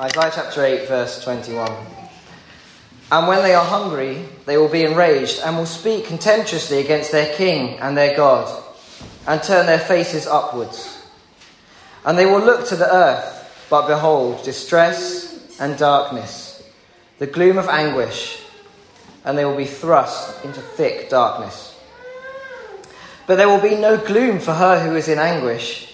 Isaiah chapter 8, verse 21. And when they are hungry, they will be enraged and will speak contemptuously against their king and their God, and turn their faces upwards. And they will look to the earth, but behold, distress and darkness, the gloom of anguish, and they will be thrust into thick darkness. But there will be no gloom for her who is in anguish.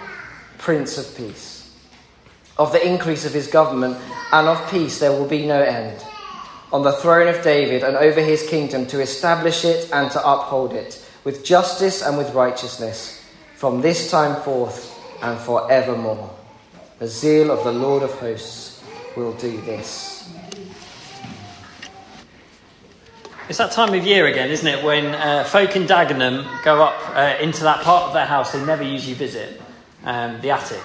Prince of Peace. Of the increase of his government and of peace there will be no end. On the throne of David and over his kingdom to establish it and to uphold it with justice and with righteousness from this time forth and forevermore. The zeal of the Lord of hosts will do this. It's that time of year again, isn't it, when uh, folk in Dagenham go up uh, into that part of their house they never usually visit um, the attic.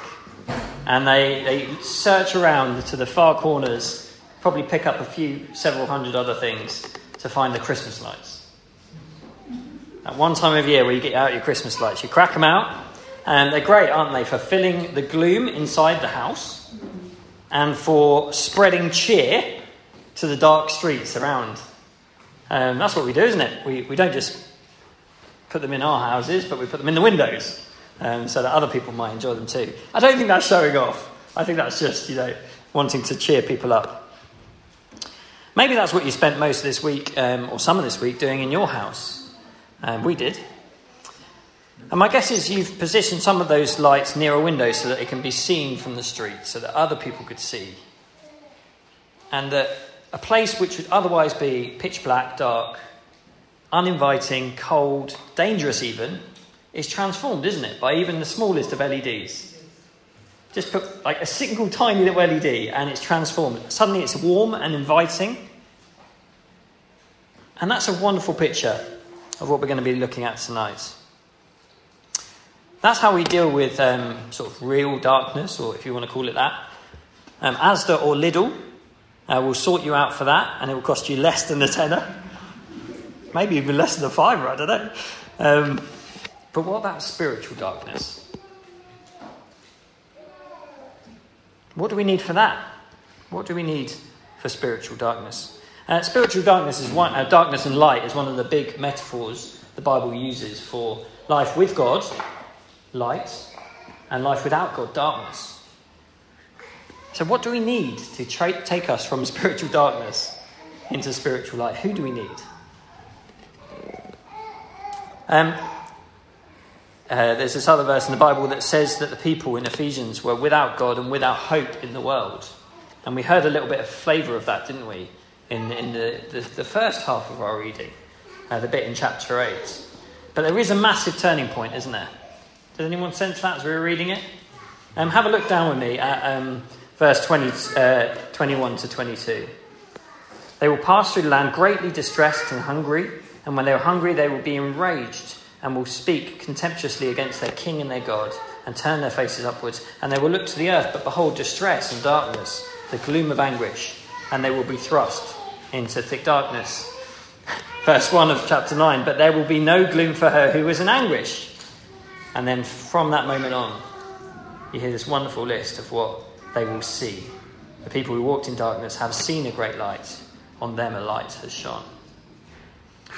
And they, they search around to the far corners, probably pick up a few, several hundred other things to find the Christmas lights. At one time of year where you get out your Christmas lights, you crack them out, and they're great, aren't they, for filling the gloom inside the house and for spreading cheer to the dark streets around. Um, that's what we do, isn't it? We, we don't just put them in our houses, but we put them in the windows um, so that other people might enjoy them too. I don't think that's showing off. I think that's just, you know, wanting to cheer people up. Maybe that's what you spent most of this week, um, or some of this week, doing in your house. Um, we did. And my guess is you've positioned some of those lights near a window so that it can be seen from the street, so that other people could see. And that a place which would otherwise be pitch black, dark, uninviting, cold, dangerous even, is transformed, isn't it, by even the smallest of LEDs. Just put like a single tiny little LED and it's transformed. Suddenly it's warm and inviting. And that's a wonderful picture of what we're going to be looking at tonight. That's how we deal with um, sort of real darkness, or if you want to call it that. Um, Asda or Lidl uh, will sort you out for that, and it will cost you less than a tenner. Maybe even less than a fiver, I don't know. Um, but what about spiritual darkness? What do we need for that? What do we need for spiritual darkness? Uh, spiritual darkness is one. Uh, darkness and light is one of the big metaphors the Bible uses for life with God, light, and life without God, darkness. So, what do we need to tra- take us from spiritual darkness into spiritual light? Who do we need? Um, uh, there's this other verse in the Bible that says that the people in Ephesians were without God and without hope in the world. And we heard a little bit of flavour of that, didn't we, in, in the, the, the first half of our reading, uh, the bit in chapter 8. But there is a massive turning point, isn't there? Does anyone sense that as we were reading it? Um, have a look down with me at um, verse 20, uh, 21 to 22. They will pass through the land greatly distressed and hungry, and when they are hungry, they will be enraged and will speak contemptuously against their king and their God, and turn their faces upwards. And they will look to the earth, but behold, distress and darkness, the gloom of anguish, and they will be thrust into thick darkness. Verse 1 of chapter 9 But there will be no gloom for her who is in anguish. And then from that moment on, you hear this wonderful list of what they will see. The people who walked in darkness have seen a great light. On them a light has shone.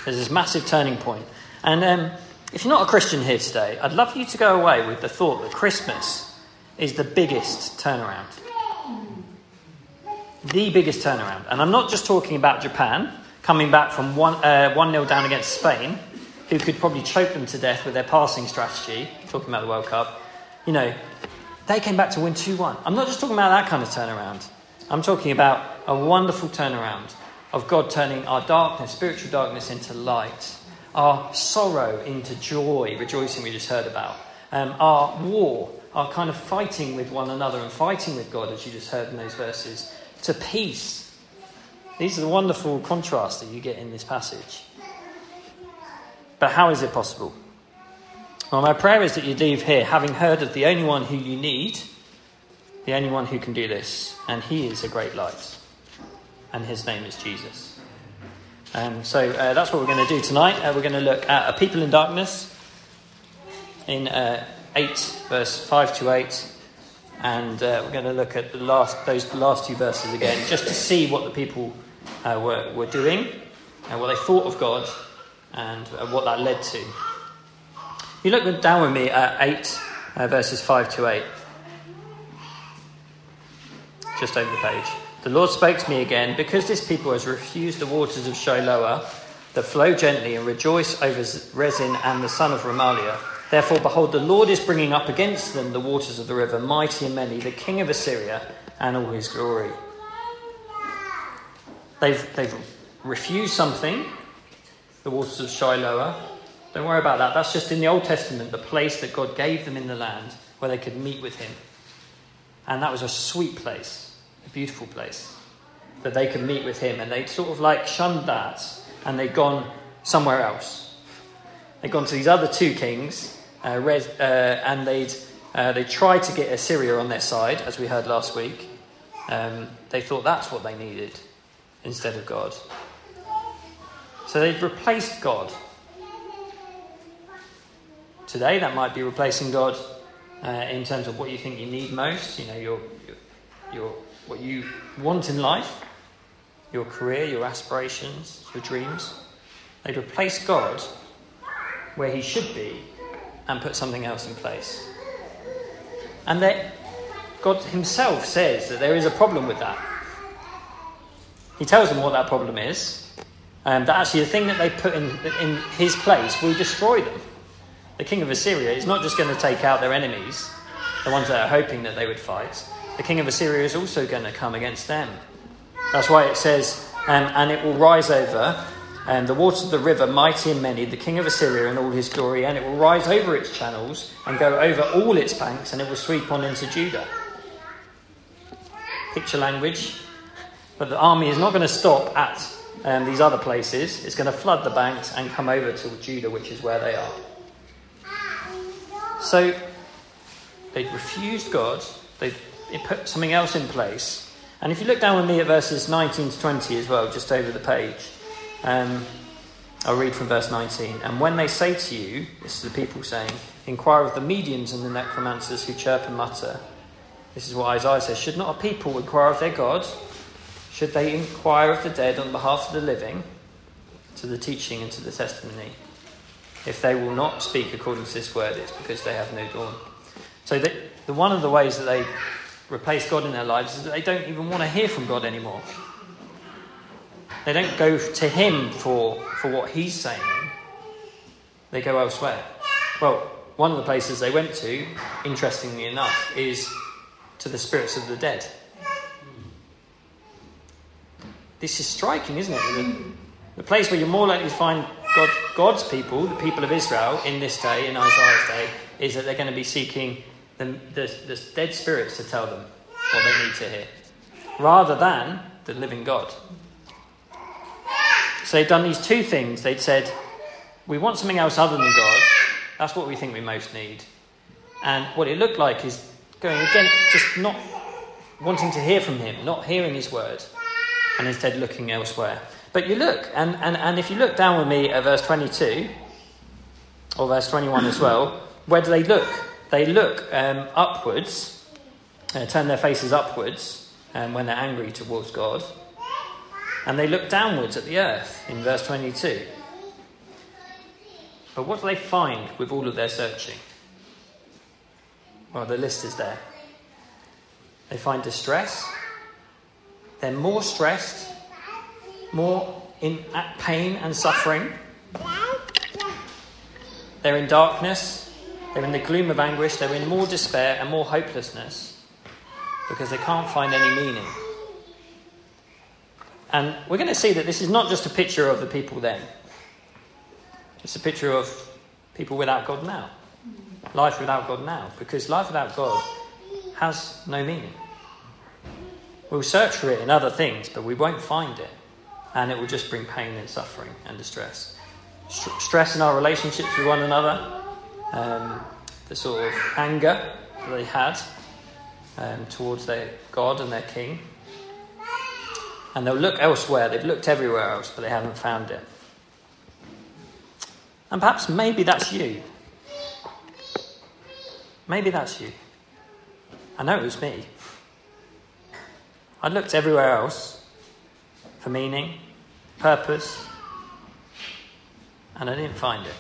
There's this massive turning point. And um, if you're not a Christian here today, I'd love you to go away with the thought that Christmas is the biggest turnaround. the biggest turnaround. And I'm not just talking about Japan coming back from 1 uh, 1 0 down against Spain, who could probably choke them to death with their passing strategy, talking about the World Cup. You know, they came back to win 2 1. I'm not just talking about that kind of turnaround. I'm talking about a wonderful turnaround of God turning our darkness, spiritual darkness, into light, our sorrow into joy, rejoicing we just heard about, um, our war, our kind of fighting with one another and fighting with God, as you just heard in those verses, to peace. These are the wonderful contrasts that you get in this passage. But how is it possible? Well, my prayer is that you leave here having heard of the only one who you need, the only one who can do this, and he is a great light and his name is Jesus. Um, so uh, that's what we're going to do tonight. Uh, we're going to look at a people in darkness in uh, 8, verse 5 to 8. And uh, we're going to look at the last, those last two verses again, just to see what the people uh, were, were doing, and what they thought of God, and uh, what that led to. You look down with me at 8, verses 5 to 8. Just over the page. The Lord spoke to me again, because this people has refused the waters of Shiloah that flow gently and rejoice over Rezin and the son of Remaliah. Therefore, behold, the Lord is bringing up against them the waters of the river, mighty and many, the king of Assyria and all his glory. They've, they've refused something, the waters of Shiloah. Don't worry about that. That's just in the Old Testament, the place that God gave them in the land where they could meet with him. And that was a sweet place beautiful place that they could meet with him. And they'd sort of like shunned that and they'd gone somewhere else. They'd gone to these other two kings uh, Red, uh, and they'd, uh, they tried to get Assyria on their side, as we heard last week. Um, they thought that's what they needed instead of God. So they'd replaced God. Today, that might be replacing God uh, in terms of what you think you need most. You know, your, your, your what you want in life, your career, your aspirations, your dreams. They'd replace God where He should be and put something else in place. And that God Himself says that there is a problem with that. He tells them what that problem is, and that actually the thing that they put in, in His place will destroy them. The king of Assyria is not just going to take out their enemies, the ones that are hoping that they would fight, the king of Assyria is also going to come against them. That's why it says, um, and it will rise over um, the waters of the river, mighty and many, the king of Assyria and all his glory, and it will rise over its channels and go over all its banks, and it will sweep on into Judah. Picture language. But the army is not going to stop at um, these other places. It's going to flood the banks and come over to Judah, which is where they are. So they refused God. They it put something else in place. And if you look down with me at verses 19 to 20 as well, just over the page, um, I'll read from verse 19. And when they say to you, this is the people saying, inquire of the mediums and the necromancers who chirp and mutter. This is what Isaiah says. Should not a people inquire of their God? Should they inquire of the dead on behalf of the living? To the teaching and to the testimony. If they will not speak according to this word, it's because they have no dawn. So the, the one of the ways that they replace God in their lives is that they don't even want to hear from God anymore. They don't go to Him for, for what He's saying, they go elsewhere. Well, one of the places they went to, interestingly enough, is to the spirits of the dead. This is striking, isn't it? The, the place where you're more likely to find God, God's people, the people of Israel, in this day, in Isaiah's day, is that they're going to be seeking the, the, the dead spirits to tell them what they need to hear, rather than the living God. So they've done these two things. They'd said, We want something else other than God. That's what we think we most need. And what it looked like is going again, just not wanting to hear from Him, not hearing His word, and instead looking elsewhere. But you look, and, and, and if you look down with me at verse 22, or verse 21 as well, where do they look? They look um, upwards, uh, turn their faces upwards um, when they're angry towards God, and they look downwards at the earth in verse 22. But what do they find with all of their searching? Well, the list is there. They find distress, They're more stressed, more in pain and suffering. They're in darkness, they're in the gloom of anguish, they're in more despair and more hopelessness because they can't find any meaning. And we're going to see that this is not just a picture of the people then, it's a picture of people without God now. Life without God now. Because life without God has no meaning. We'll search for it in other things, but we won't find it. And it will just bring pain and suffering and distress. Stress in our relationships with one another, um, the sort of anger that they had um, towards their God and their King. And they'll look elsewhere. They've looked everywhere else, but they haven't found it. And perhaps maybe that's you. Maybe that's you. I know it was me. I looked everywhere else for meaning, purpose, and I didn't find it.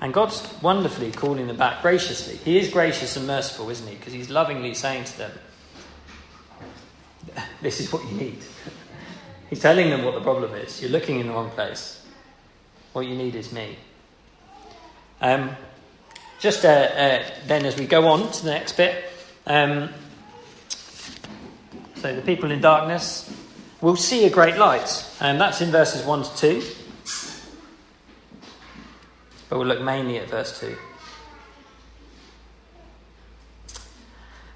And God's wonderfully calling them back graciously. He is gracious and merciful, isn't he? Because he's lovingly saying to them, This is what you need. He's telling them what the problem is. You're looking in the wrong place. What you need is me. Um, just uh, uh, then, as we go on to the next bit, um, so the people in darkness will see a great light, and that's in verses 1 to 2. But we'll look mainly at verse 2.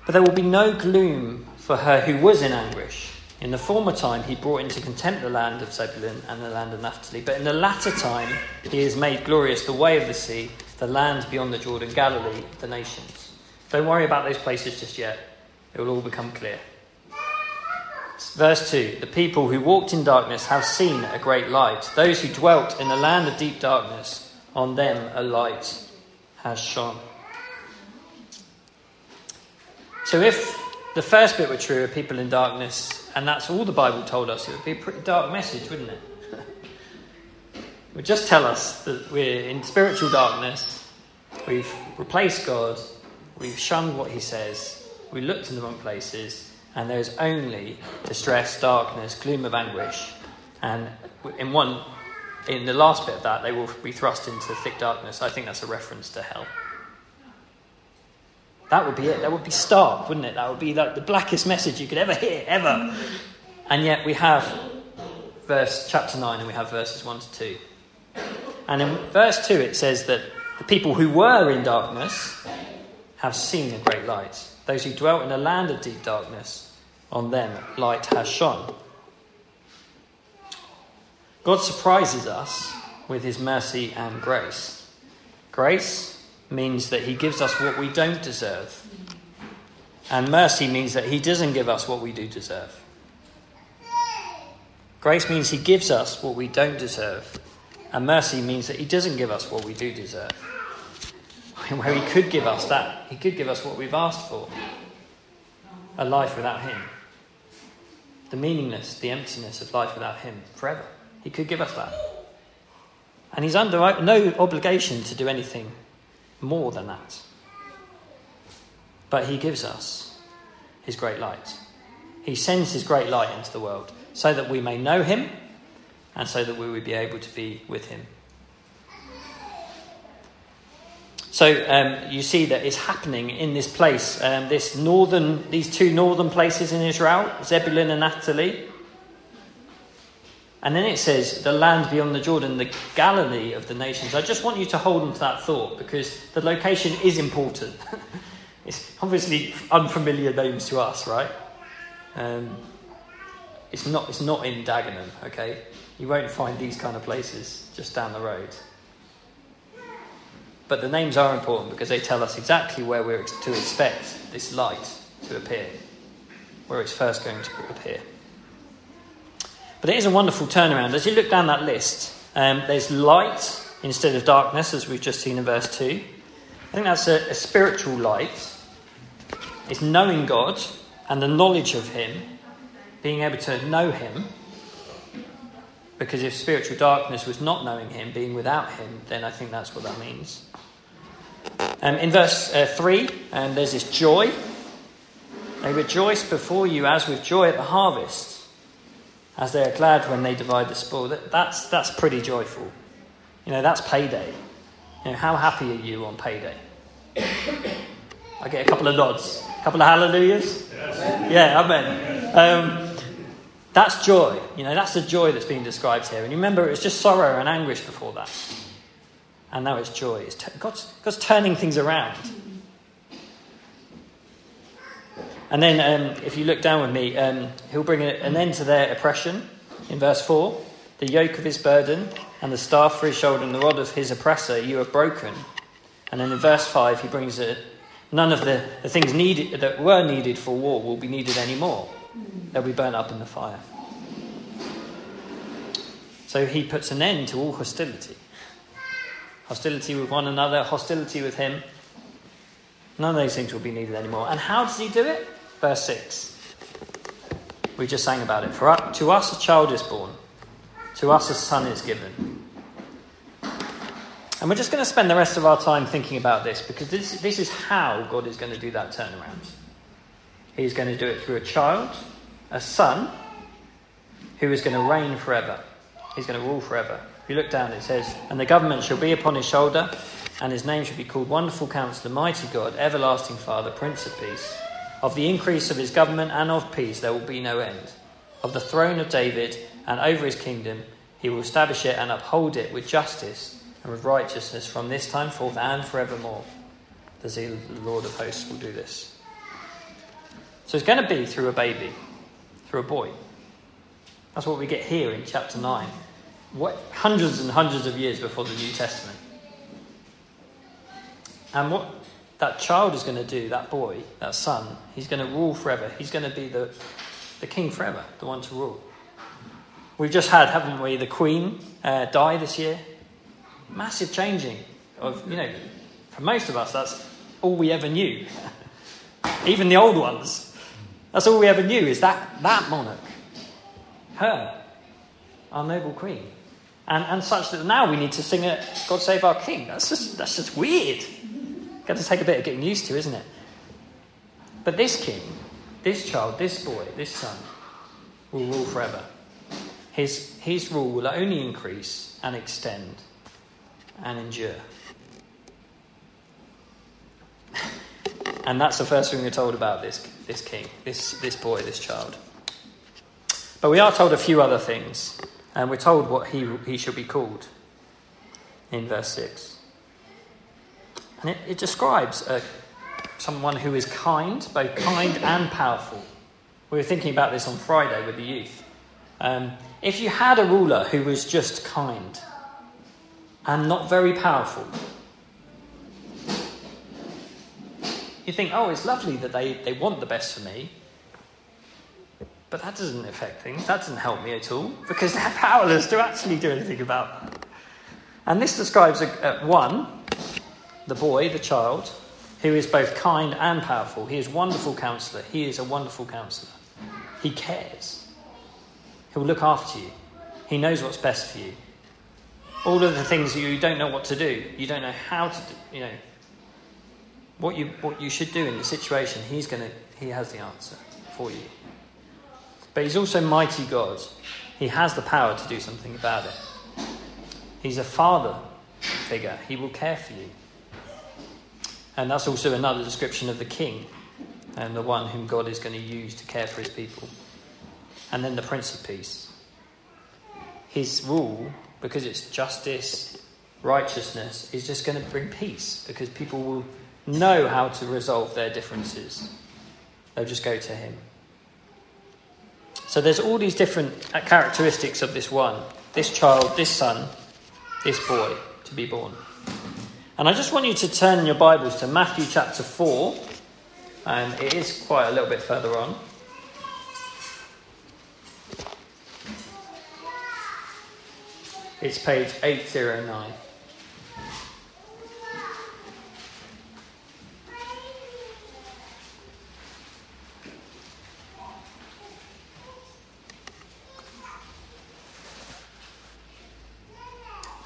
But there will be no gloom for her who was in anguish. In the former time, he brought into contempt the land of Zebulun and the land of Naphtali. But in the latter time, he has made glorious the way of the sea, the land beyond the Jordan, Galilee, the nations. Don't worry about those places just yet. It will all become clear. Verse 2 The people who walked in darkness have seen a great light. Those who dwelt in the land of deep darkness, on them a light has shone. So if the first bit were true of people in darkness, and that's all the Bible told us, it would be a pretty dark message, wouldn't it? it would just tell us that we're in spiritual darkness, we've replaced God, we've shunned what He says, we looked in the wrong places, and there's only distress, darkness, gloom of anguish. And in one, in the last bit of that, they will be thrust into thick darkness. I think that's a reference to hell. That would be it. That would be stark, wouldn't it? That would be like the blackest message you could ever hear, ever. And yet we have verse chapter 9 and we have verses 1 to 2. And in verse 2 it says that the people who were in darkness have seen a great light. Those who dwelt in a land of deep darkness, on them light has shone. God surprises us with his mercy and grace. Grace means that he gives us what we don't deserve. And mercy means that he doesn't give us what we do deserve. Grace means he gives us what we don't deserve. And mercy means that he doesn't give us what we do deserve. Where he could give us that, he could give us what we've asked for a life without him. The meaningless, the emptiness of life without him forever. He could give us that. And he's under no obligation to do anything more than that. But he gives us his great light. He sends his great light into the world so that we may know him and so that we would be able to be with him. So um, you see that it's happening in this place, um, this northern, these two northern places in Israel, Zebulun and Naphtali. And then it says, the land beyond the Jordan, the Galilee of the nations. I just want you to hold on to that thought because the location is important. it's obviously unfamiliar names to us, right? Um, it's, not, it's not in Dagenham, okay? You won't find these kind of places just down the road. But the names are important because they tell us exactly where we're to expect this light to appear, where it's first going to appear. But it is a wonderful turnaround. As you look down that list, um, there's light instead of darkness, as we've just seen in verse 2. I think that's a, a spiritual light. It's knowing God and the knowledge of Him, being able to know Him. Because if spiritual darkness was not knowing Him, being without Him, then I think that's what that means. Um, in verse uh, 3, um, there's this joy. They rejoice before you as with joy at the harvest, as they are glad when they divide the spoil. That, that's, that's pretty joyful. You know, that's payday. You know, how happy are you on payday? I get a couple of nods, a couple of hallelujahs. Yes. Yeah, amen. Um, that's joy. You know, that's the joy that's being described here. And you remember, it was just sorrow and anguish before that. And now it's joy. It's t- God's, God's turning things around. And then, um, if you look down with me, um, he'll bring an end to their oppression in verse 4. The yoke of his burden and the staff for his shoulder and the rod of his oppressor you have broken. And then in verse 5, he brings it. none of the, the things needed that were needed for war will be needed anymore. They'll be burnt up in the fire. So he puts an end to all hostility. Hostility with one another, hostility with him. None of those things will be needed anymore. And how does he do it? Verse 6. We just sang about it. For to us a child is born, to us a son is given. And we're just going to spend the rest of our time thinking about this because this, this is how God is going to do that turnaround. He's going to do it through a child, a son, who is going to reign forever. He's going to rule forever. If you look down, it says, And the government shall be upon his shoulder, and his name shall be called Wonderful Counselor, Mighty God, Everlasting Father, Prince of Peace. Of the increase of his government and of peace there will be no end. Of the throne of David and over his kingdom, he will establish it and uphold it with justice and with righteousness from this time forth and forevermore. The Lord of hosts will do this. So it's going to be through a baby, through a boy. That's what we get here in chapter 9. What, hundreds and hundreds of years before the New Testament. And what that child is going to do, that boy, that son, he's going to rule forever. He's going to be the, the king forever, the one to rule. We've just had, haven't we, the Queen uh, die this year? Massive changing of, you know, for most of us, that's all we ever knew. Even the old ones. That's all we ever knew is that, that monarch. Her. Our noble Queen. And, and such that now we need to sing a God Save Our King. That's just, that's just weird. Got to take a bit of getting used to, isn't it? But this king, this child, this boy, this son, will rule forever. His, his rule will only increase and extend and endure. and that's the first thing we're told about this, this king, this, this boy, this child. But we are told a few other things, and we're told what he, he should be called in verse 6. And it, it describes uh, someone who is kind, both kind and powerful. We were thinking about this on Friday with the youth. Um, if you had a ruler who was just kind and not very powerful, you think, oh, it's lovely that they, they want the best for me, but that doesn't affect things. That doesn't help me at all because they're powerless to actually do anything about that. And this describes a, a, one the boy, the child, who is both kind and powerful. He is a wonderful counselor. He is a wonderful counselor. He cares. He'll look after you. He knows what's best for you. All of the things you don't know what to do, you don't know how to do, you know, what you, what you should do in the situation, he's going to, he has the answer for you. But he's also mighty God. He has the power to do something about it. He's a father figure. He will care for you. And that's also another description of the king and the one whom God is going to use to care for his people. And then the Prince of Peace. His rule, because it's justice, righteousness, is just going to bring peace because people will know how to resolve their differences. They'll just go to him. So there's all these different characteristics of this one this child, this son, this boy to be born. And I just want you to turn your Bibles to Matthew chapter 4, and it is quite a little bit further on. It's page 809.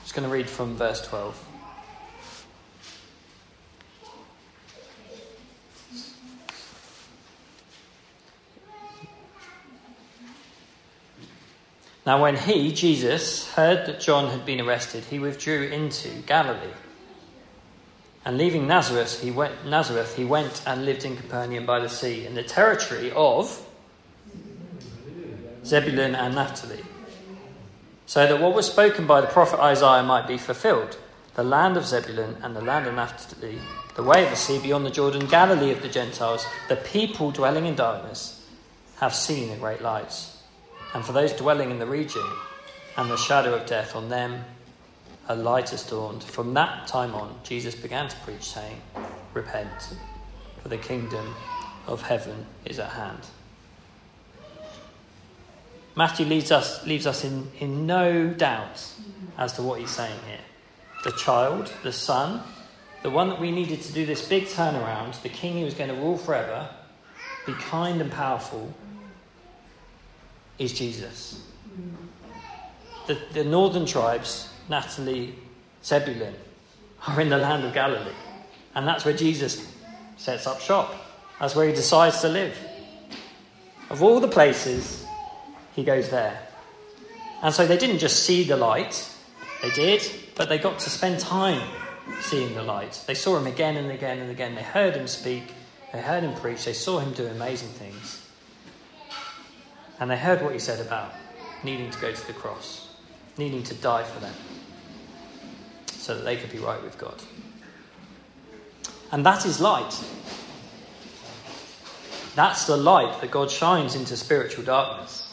just going to read from verse 12. Now, when he, Jesus, heard that John had been arrested, he withdrew into Galilee. And leaving Nazareth, he went, Nazareth, he went and lived in Capernaum by the sea, in the territory of Zebulun and Naphtali, so that what was spoken by the prophet Isaiah might be fulfilled the land of Zebulun and the land of Naphtali, the way of the sea beyond the Jordan, Galilee of the Gentiles, the people dwelling in darkness have seen a great light. And for those dwelling in the region and the shadow of death, on them a light has dawned. From that time on, Jesus began to preach, saying, Repent, for the kingdom of heaven is at hand. Matthew leaves us, leaves us in, in no doubt as to what he's saying here. The child, the son, the one that we needed to do this big turnaround, the king who was going to rule forever, be kind and powerful, is Jesus. The, the northern tribes, Naphtali, Zebulun, are in the land of Galilee. And that's where Jesus sets up shop. That's where he decides to live. Of all the places, he goes there. And so they didn't just see the light, they did, but they got to spend time seeing the light. They saw him again and again and again. They heard him speak, they heard him preach, they saw him do amazing things. And they heard what he said about needing to go to the cross, needing to die for them, so that they could be right with God. And that is light. That's the light that God shines into spiritual darkness.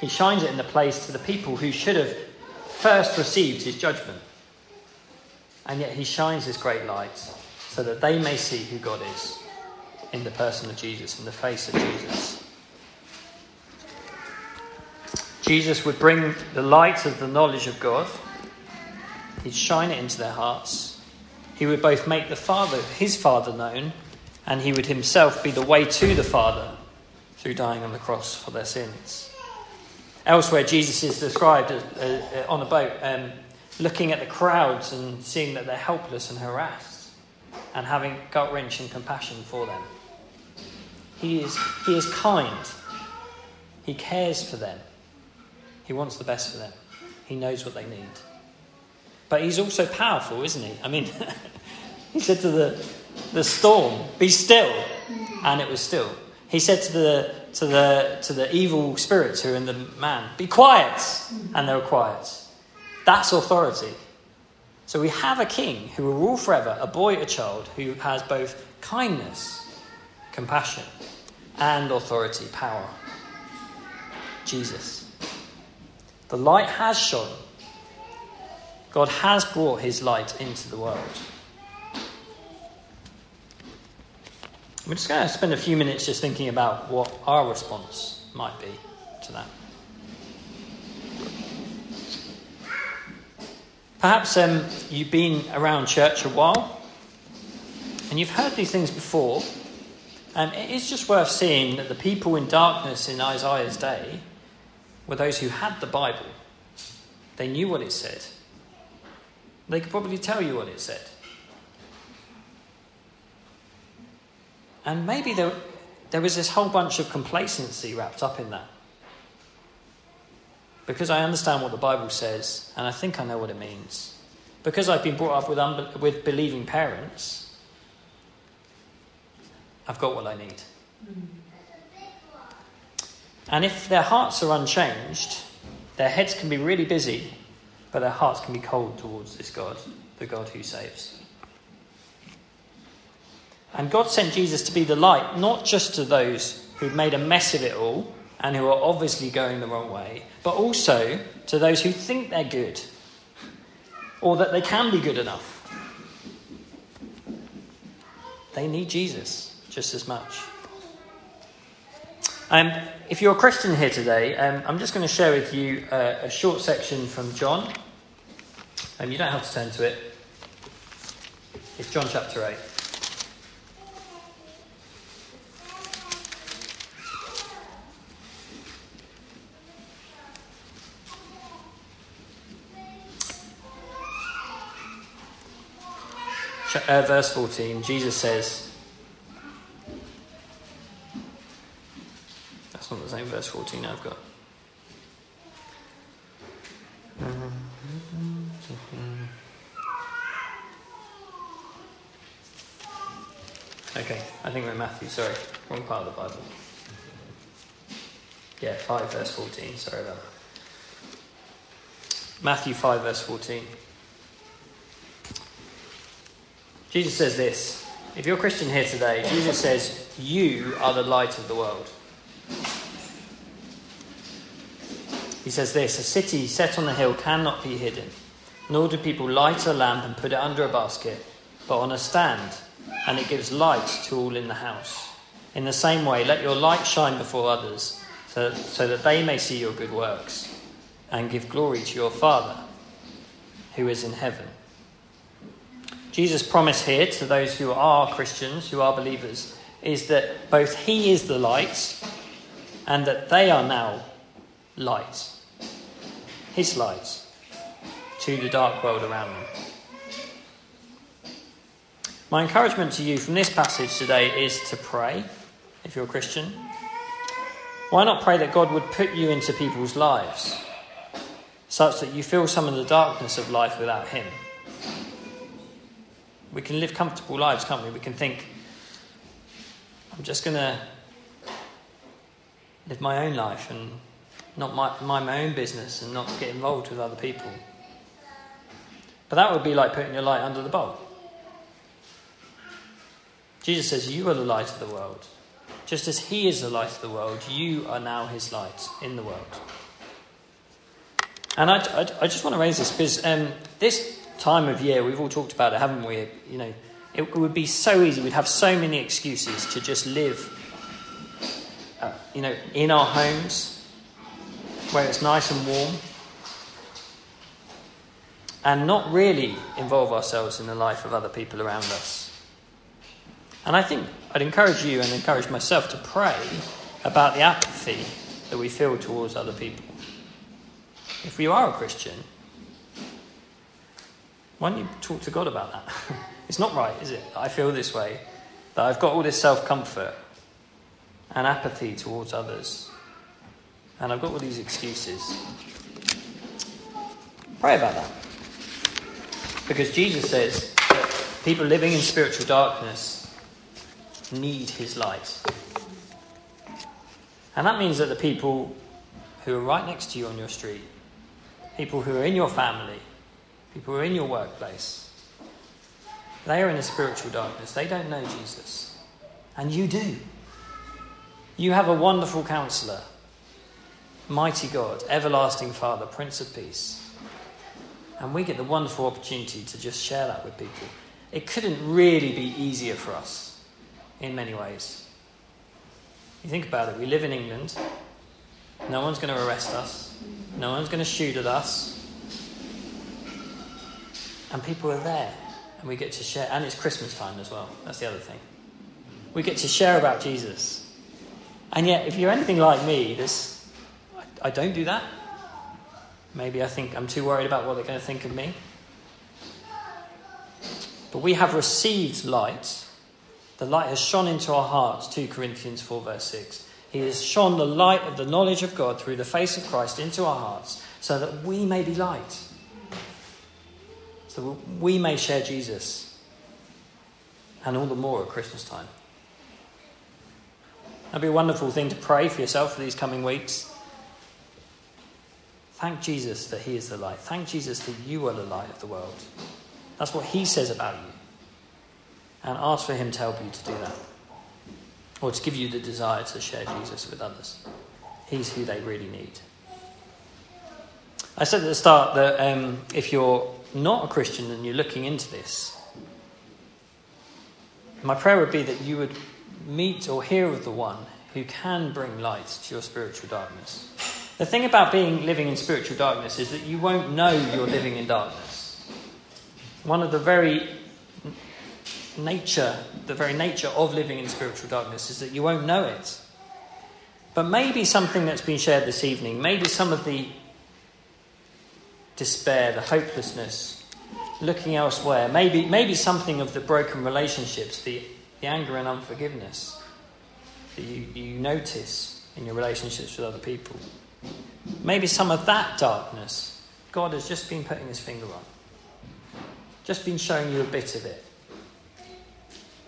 He shines it in the place to the people who should have first received his judgment. And yet he shines his great light so that they may see who God is in the person of Jesus, in the face of Jesus. Jesus would bring the light of the knowledge of God, he'd shine it into their hearts. He would both make the Father, his Father, known, and he would himself be the way to the Father through dying on the cross for their sins. Elsewhere, Jesus is described as, uh, on a boat, um, looking at the crowds and seeing that they're helpless and harassed, and having gut wrenching compassion for them. He is, he is kind, he cares for them, he wants the best for them, he knows what they need. But he's also powerful, isn't he? I mean, he said to the, the storm, Be still, and it was still. He said to the, to, the, to the evil spirits who are in the man, Be quiet, and they were quiet. That's authority. So we have a king who will rule forever, a boy, a child, who has both kindness, compassion, and authority, power. Jesus. The light has shone. God has brought his light into the world. We're just going to spend a few minutes just thinking about what our response might be to that. Perhaps um, you've been around church a while and you've heard these things before, and it is just worth seeing that the people in darkness in Isaiah's day were those who had the Bible. They knew what it said, they could probably tell you what it said. And maybe there, there was this whole bunch of complacency wrapped up in that. Because I understand what the Bible says, and I think I know what it means. Because I've been brought up with, unbe- with believing parents, I've got what I need. Mm. And if their hearts are unchanged, their heads can be really busy, but their hearts can be cold towards this God, the God who saves. And God sent Jesus to be the light, not just to those who've made a mess of it all and who are obviously going the wrong way, but also to those who think they're good or that they can be good enough. They need Jesus just as much. Um, if you're a Christian here today, um, I'm just going to share with you uh, a short section from John. Um, you don't have to turn to it. It's John chapter 8. uh, verse 14, Jesus says, It's not the same verse 14 I've got. Okay, I think we're in Matthew, sorry, wrong part of the Bible. Yeah, 5 verse 14, sorry about that. Matthew 5 verse 14. Jesus says this If you're a Christian here today, Jesus says, You are the light of the world. He says this A city set on a hill cannot be hidden, nor do people light a lamp and put it under a basket, but on a stand, and it gives light to all in the house. In the same way, let your light shine before others, so, so that they may see your good works and give glory to your Father who is in heaven. Jesus' promise here to those who are Christians, who are believers, is that both He is the light and that they are now light. His light to the dark world around them. My encouragement to you from this passage today is to pray, if you're a Christian. Why not pray that God would put you into people's lives such that you feel some of the darkness of life without Him? We can live comfortable lives, can't we? We can think, I'm just going to live my own life and not mind my, my own business and not get involved with other people. But that would be like putting your light under the bowl. Jesus says, You are the light of the world. Just as He is the light of the world, you are now His light in the world. And I, I, I just want to raise this because um, this time of year, we've all talked about it, haven't we? You know, it would be so easy. We'd have so many excuses to just live, uh, you know, in our homes where it's nice and warm and not really involve ourselves in the life of other people around us. And I think I'd encourage you and encourage myself to pray about the apathy that we feel towards other people. If you are a Christian, why don't you talk to God about that? it's not right, is it? I feel this way, that I've got all this self comfort and apathy towards others, and I've got all these excuses. Pray about that. Because Jesus says that people living in spiritual darkness need his light. And that means that the people who are right next to you on your street, people who are in your family, people who are in your workplace, they are in a spiritual darkness. They don't know Jesus. And you do. You have a wonderful counselor, mighty God, everlasting Father, Prince of Peace. And we get the wonderful opportunity to just share that with people. It couldn't really be easier for us in many ways. You think about it, we live in England. No one's going to arrest us. No one's going to shoot at us. And people are there. And we get to share. And it's Christmas time as well. That's the other thing. We get to share about Jesus. And yet, if you're anything like me, this, I, don't do that. Maybe I think I'm too worried about what they're going to think of me. But we have received light. The light has shone into our hearts, 2 Corinthians 4, verse 6. He has shone the light of the knowledge of God through the face of Christ into our hearts, so that we may be light. So we may share Jesus. And all the more at Christmas time. That'd be a wonderful thing to pray for yourself for these coming weeks. Thank Jesus that He is the light. Thank Jesus that you are the light of the world. That's what He says about you. And ask for Him to help you to do that. Or to give you the desire to share Jesus with others. He's who they really need. I said at the start that um, if you're not a Christian and you're looking into this, my prayer would be that you would meet or hear of the one who can bring light to your spiritual darkness. The thing about being living in spiritual darkness is that you won't know you're living in darkness. One of the very nature, the very nature of living in spiritual darkness is that you won't know it. But maybe something that's been shared this evening, maybe some of the despair, the hopelessness, looking elsewhere, maybe, maybe something of the broken relationships, the, the anger and unforgiveness that you, you notice in your relationships with other people. Maybe some of that darkness, God has just been putting his finger on, just been showing you a bit of it.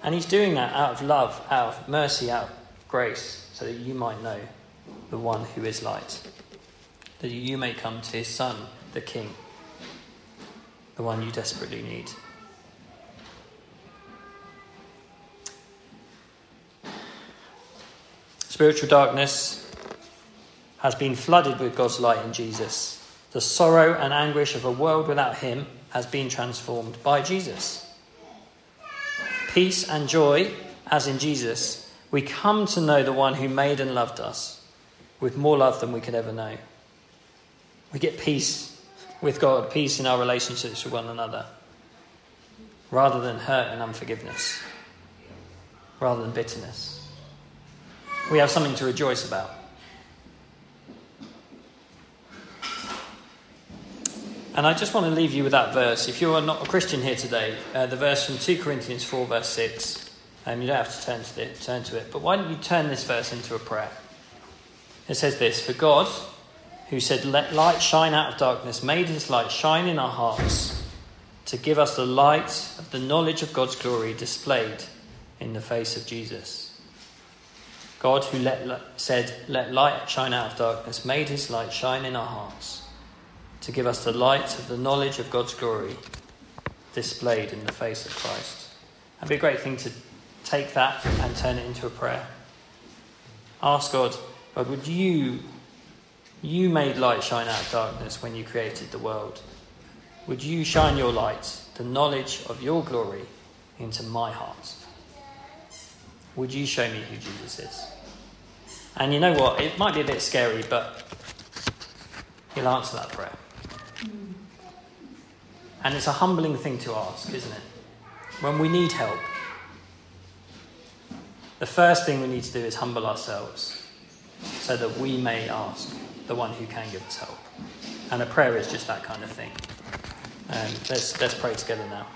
And he's doing that out of love, out of mercy, out of grace, so that you might know the one who is light, that you may come to his Son, the King, the one you desperately need. Spiritual darkness has been flooded with God's light in Jesus. The sorrow and anguish of a world without Him has been transformed by Jesus. Peace and joy, as in Jesus, we come to know the one who made and loved us with more love than we could ever know. We get peace with God, peace in our relationships with one another, rather than hurt and unforgiveness, rather than bitterness. We have something to rejoice about. And I just want to leave you with that verse. If you're not a Christian here today, uh, the verse from 2 Corinthians 4, verse 6, and um, you don't have to turn to, it, turn to it, but why don't you turn this verse into a prayer? It says this For God, who said, Let light shine out of darkness, made his light shine in our hearts to give us the light of the knowledge of God's glory displayed in the face of Jesus. God, who let, said, Let light shine out of darkness, made his light shine in our hearts to give us the light of the knowledge of God's glory displayed in the face of Christ. It'd be a great thing to take that and turn it into a prayer. Ask God, God, would you, you made light shine out of darkness when you created the world. Would you shine your light, the knowledge of your glory, into my heart? Would you show me who Jesus is? And you know what? It might be a bit scary, but he'll answer that prayer. And it's a humbling thing to ask, isn't it? When we need help, the first thing we need to do is humble ourselves so that we may ask the one who can give us help. And a prayer is just that kind of thing. Um, let's, let's pray together now.